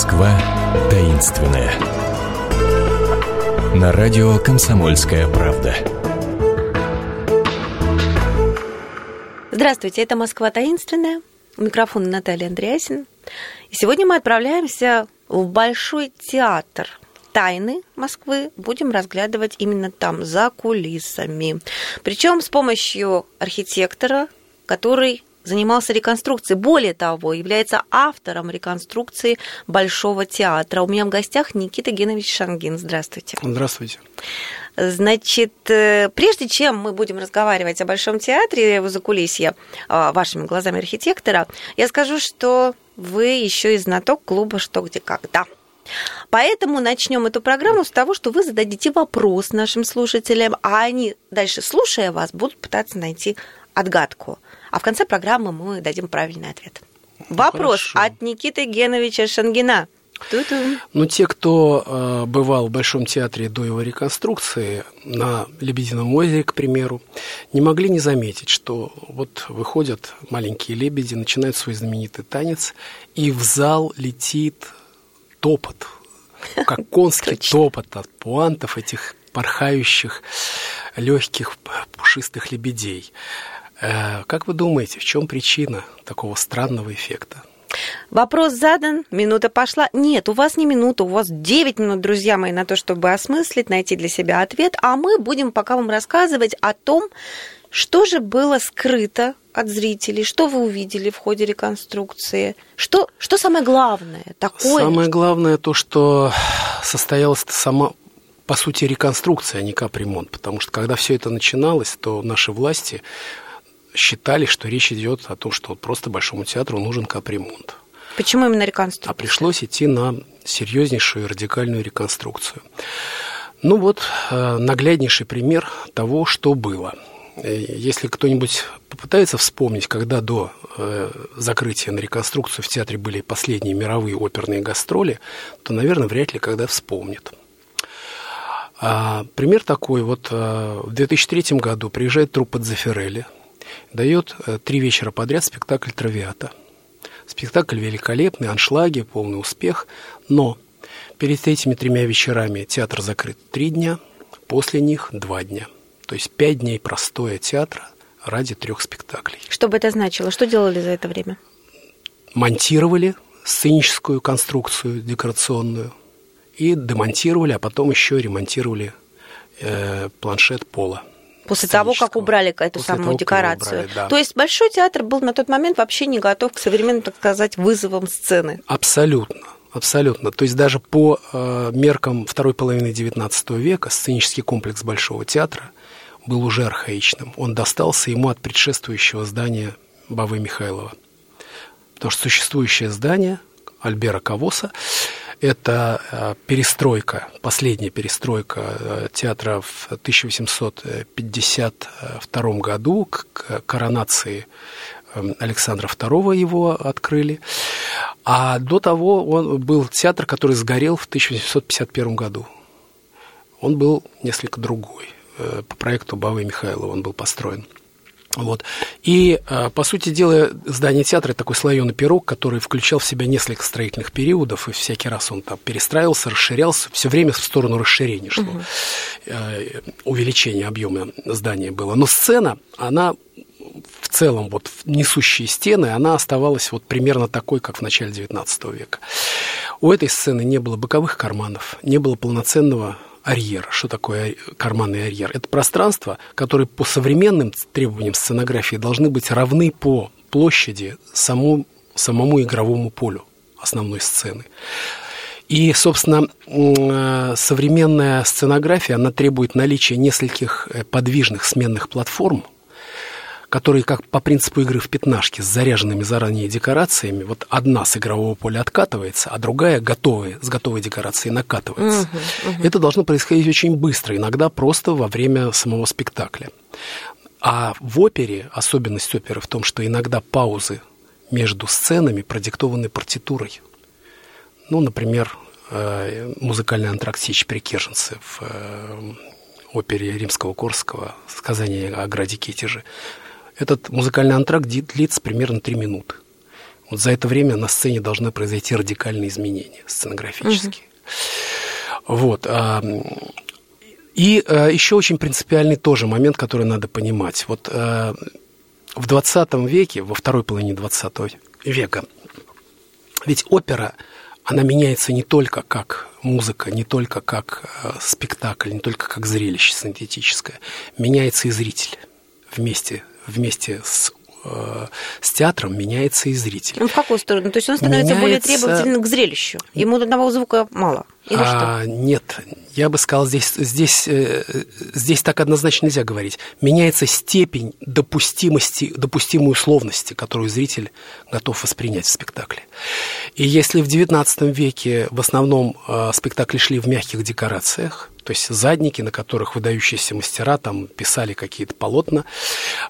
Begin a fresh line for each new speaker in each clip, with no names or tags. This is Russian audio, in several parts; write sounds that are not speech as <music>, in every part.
Москва таинственная. На радио «Комсомольская правда».
Здравствуйте, это «Москва таинственная». У микрофона Наталья Андреасин. И сегодня мы отправляемся в Большой театр тайны Москвы будем разглядывать именно там, за кулисами. Причем с помощью архитектора, который занимался реконструкцией. Более того, является автором реконструкции Большого театра. У меня в гостях Никита Генович Шангин. Здравствуйте.
Здравствуйте.
Значит, э, прежде чем мы будем разговаривать о Большом театре в закулисье а, вашими глазами архитектора, я скажу, что вы еще и знаток клуба «Что, где, когда». Поэтому начнем эту программу с того, что вы зададите вопрос нашим слушателям, а они, дальше слушая вас, будут пытаться найти отгадку. А в конце программы мы дадим правильный ответ. Вопрос Хорошо. от Никиты Геновича Шангина.
Ту-ту. Ну, те, кто э, бывал в Большом театре до его реконструкции, на Лебедином озере, к примеру, не могли не заметить, что вот выходят маленькие лебеди, начинают свой знаменитый танец, и в зал летит топот, <laughs> как конский топот от пуантов этих порхающих легких пушистых лебедей. Э, как вы думаете, в чем причина такого странного эффекта?
Вопрос задан, минута пошла. Нет, у вас не минута, у вас 9 минут, друзья мои, на то, чтобы осмыслить, найти для себя ответ. А мы будем пока вам рассказывать о том, что же было скрыто от зрителей, что вы увидели в ходе реконструкции, что, что самое главное такое?
Самое главное то, что состоялась сама по сути, реконструкция, а не капремонт. Потому что когда все это начиналось, то наши власти считали, что речь идет о том, что просто Большому театру нужен капремонт.
Почему именно реконструкция?
А пришлось идти на серьезнейшую радикальную реконструкцию. Ну вот э, нагляднейший пример того, что было. Э, если кто-нибудь попытается вспомнить, когда до э, закрытия на реконструкцию в театре были последние мировые оперные гастроли, то, наверное, вряд ли когда вспомнит. А, пример такой. Вот в 2003 году приезжает труппа Дзефирелли, дает э, три вечера подряд спектакль «Травиата». Спектакль великолепный, аншлаги, полный успех, но перед этими тремя вечерами театр закрыт три дня, после них два дня. То есть пять дней простоя театра ради трех спектаклей.
Что бы это значило? Что делали за это время?
Монтировали сценическую конструкцию декорационную и демонтировали, а потом еще ремонтировали э, планшет пола.
После того, как убрали эту После самую того, декорацию. Убрали, да. То есть Большой театр был на тот момент вообще не готов к современным, так сказать, вызовам сцены.
Абсолютно. Абсолютно. То есть даже по э, меркам второй половины XIX века сценический комплекс Большого театра был уже архаичным. Он достался ему от предшествующего здания Бавы Михайлова. Потому что существующее здание Альбера Кавоса это э, перестройка, последняя перестройка э, театра в 1852 году к коронации эм, Александра II его открыли. А до того он был театр, который сгорел в 1851 году. Он был несколько другой. Э, по проекту Бавы Михайлова он был построен. Вот. И, а, по сути дела, здание театра – это такой слоеный пирог, который включал в себя несколько строительных периодов, и всякий раз он там перестраивался, расширялся, все время в сторону расширения шло, угу. увеличение объема здания было. Но сцена, она в целом, вот несущие стены, она оставалась вот примерно такой, как в начале XIX века. У этой сцены не было боковых карманов, не было полноценного арьер. Что такое карманный арьер? Это пространство, которое по современным требованиям сценографии должны быть равны по площади самому, самому игровому полю основной сцены. И, собственно, современная сценография, она требует наличия нескольких э, подвижных сменных платформ – которые как по принципу игры в пятнашки с заряженными заранее декорациями, вот одна с игрового поля откатывается, а другая готовая, с готовой декорацией накатывается. Угу, угу. Это должно происходить очень быстро, иногда просто во время самого спектакля. А в опере, особенность оперы в том, что иногда паузы между сценами продиктованы партитурой. Ну, например, э, музыкальный антракт Сич Прикерженцы в э, опере Римского-Корского «Сказание о граде Китеже». Этот музыкальный антракт длится примерно 3 минуты. Вот за это время на сцене должны произойти радикальные изменения сценографические. Угу. Вот. А, и а, еще очень принципиальный тоже момент, который надо понимать. Вот а, в 20 веке, во второй половине 20 века, ведь опера, она меняется не только как музыка, не только как спектакль, не только как зрелище синтетическое, меняется и зритель вместе, вместе с э, с театром меняется и зритель.
Ну, в какую сторону? То есть он становится меняется... более требовательным к зрелищу. Ему одного звука мало. Или а,
что? Нет, я бы сказал, здесь, здесь, э, здесь так однозначно нельзя говорить. Меняется степень допустимости, допустимой условности, которую зритель готов воспринять в спектакле. И если в XIX веке в основном э, спектакли шли в мягких декорациях, то есть задники, на которых выдающиеся мастера там писали какие-то полотна.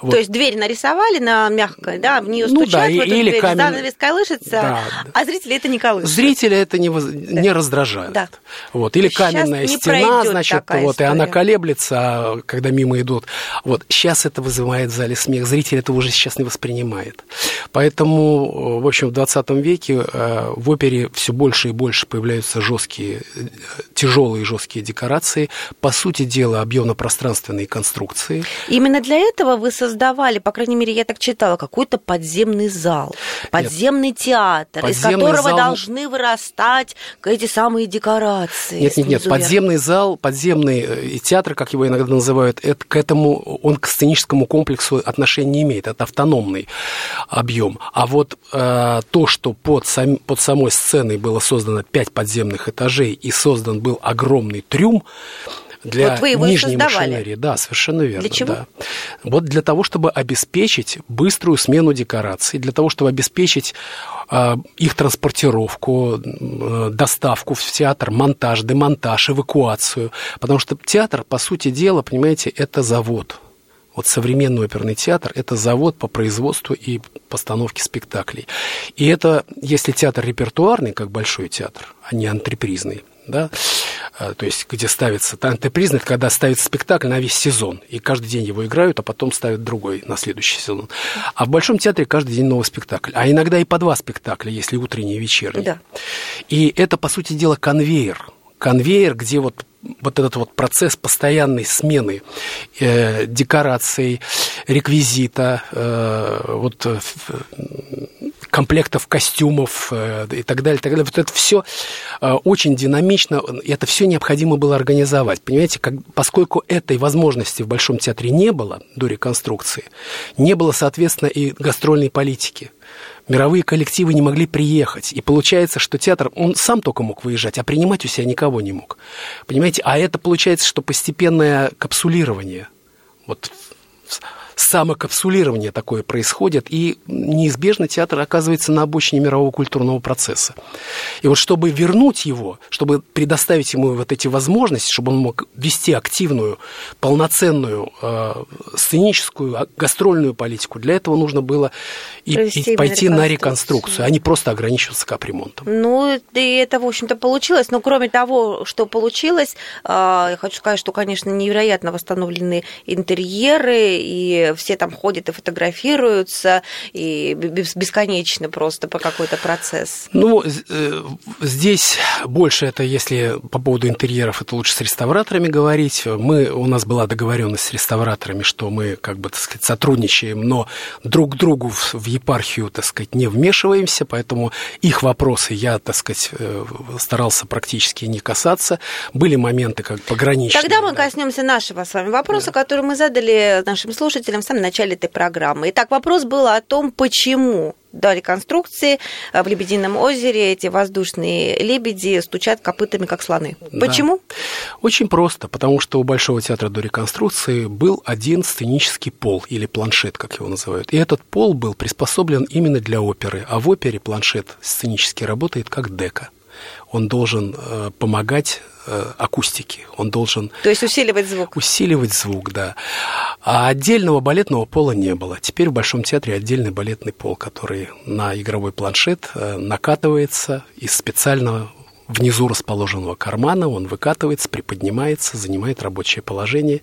Вот. То есть дверь нарисовали на мягкой, да, в нее ну, стучат, да, в эту или дверь, камень... занавес колышется, да, а зрители это не колышет.
Зрители это не, воз... да. не раздражают. Да. Вот. Или сейчас каменная стена, значит, вот, история. и она колеблется, когда мимо идут. Вот. Сейчас это вызывает в зале смех. Зритель этого уже сейчас не воспринимает. Поэтому, в общем, в 20 веке э, в опере все больше и больше появляются жесткие, э, тяжелые жесткие декорации. По сути дела, объемно-пространственные конструкции.
Именно для этого вы создавали, по крайней мере, я так читала, какой-то подземный зал, подземный Нет. театр, подземный из которого зал... должны вырастать эти самые декорации.
Нет, нет, нет. Подземный зал, подземный э, театр, как его иногда называют, это к этому он к сценическому комплексу отношения не имеет. Это автономный объем. А вот э, то, что под, сам, под самой сценой было создано пять подземных этажей и создан был огромный трюм, для вот вы его нижней машинерии. Да, совершенно верно.
Для чего?
Да. Вот для того, чтобы обеспечить быструю смену декораций, для того, чтобы обеспечить э, их транспортировку, э, доставку в театр, монтаж, демонтаж, эвакуацию. Потому что театр, по сути дела, понимаете, это завод. Вот современный оперный театр – это завод по производству и постановке спектаклей. И это, если театр репертуарный, как большой театр, а не антрепризный, да, а, то есть где ставится антепризнак, когда ставится спектакль на весь сезон, и каждый день его играют, а потом ставят другой на следующий сезон. А в Большом театре каждый день новый спектакль, а иногда и по два спектакля, если утренний и вечерний. Да. И это, по сути дела, конвейер, конвейер, где вот вот этот вот процесс постоянной смены э, декораций, реквизита, э, вот э, комплектов костюмов э, и так далее, так далее. Вот это все э, очень динамично, и это все необходимо было организовать. Понимаете, как, поскольку этой возможности в Большом театре не было до реконструкции, не было, соответственно, и гастрольной политики мировые коллективы не могли приехать. И получается, что театр, он сам только мог выезжать, а принимать у себя никого не мог. Понимаете? А это получается, что постепенное капсулирование. Вот самокапсулирование такое происходит, и неизбежно театр оказывается на обочине мирового культурного процесса. И вот чтобы вернуть его, чтобы предоставить ему вот эти возможности, чтобы он мог вести активную, полноценную э, сценическую, а, гастрольную политику, для этого нужно было и, и пойти на реконструкцию, а не просто ограничиваться капремонтом.
Ну, и это, в общем-то, получилось. Но кроме того, что получилось, э, я хочу сказать, что, конечно, невероятно восстановлены интерьеры и все там ходят и фотографируются, и бесконечно просто по какой-то процесс.
Ну, э, здесь больше это, если по поводу интерьеров, это лучше с реставраторами говорить. Мы, у нас была договоренность с реставраторами, что мы, как бы, так сказать, сотрудничаем, но друг другу в, в епархию, так сказать, не вмешиваемся, поэтому их вопросы я, так сказать, э, старался практически не касаться. Были моменты как пограничные.
Тогда мы да. коснемся нашего с вами вопроса, да. который мы задали нашим слушателям в самом начале этой программы. Итак, вопрос был о том, почему до реконструкции в Лебедином озере эти воздушные лебеди стучат копытами, как слоны. Почему?
Да. Очень просто, потому что у Большого театра до реконструкции был один сценический пол, или планшет, как его называют. И этот пол был приспособлен именно для оперы. А в опере планшет сценически работает как дека. Он должен э, помогать Э, акустики. Он должен...
То есть усиливать звук?
Усиливать звук, да. А отдельного балетного пола не было. Теперь в Большом театре отдельный балетный пол, который на игровой планшет э, накатывается из специального внизу расположенного кармана, он выкатывается, приподнимается, занимает рабочее положение.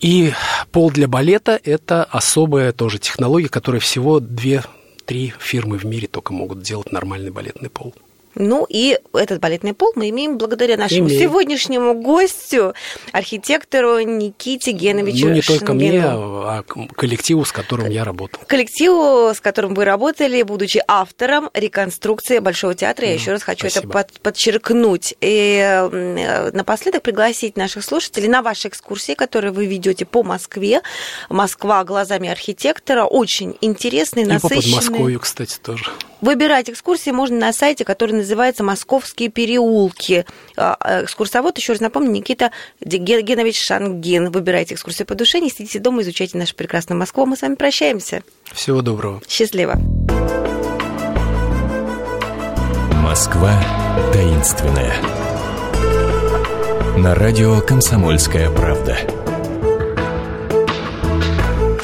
И пол для балета – это особая тоже технология, которая всего две три фирмы в мире только могут делать нормальный балетный пол.
Ну и этот балетный пол мы имеем благодаря нашему имеем. сегодняшнему гостю, архитектору Никите Геновичу
Ну не только Шенгену. мне, а коллективу, с которым я работал.
Коллективу, с которым вы работали, будучи автором реконструкции Большого театра. Я еще раз хочу Спасибо. это под, подчеркнуть. И напоследок пригласить наших слушателей на ваши экскурсии, которые вы ведете по Москве. Москва глазами архитектора. Очень интересный, насыщенный. И по
Подмосковью, кстати, тоже.
Выбирать экскурсии можно на сайте, который называется «Московские переулки». А, а, экскурсовод, еще раз напомню, Никита Генович Шангин. Выбирайте экскурсию по душе, не сидите дома, изучайте нашу прекрасную Москву. Мы с вами прощаемся.
Всего доброго.
Счастливо.
Москва таинственная. На радио «Комсомольская правда».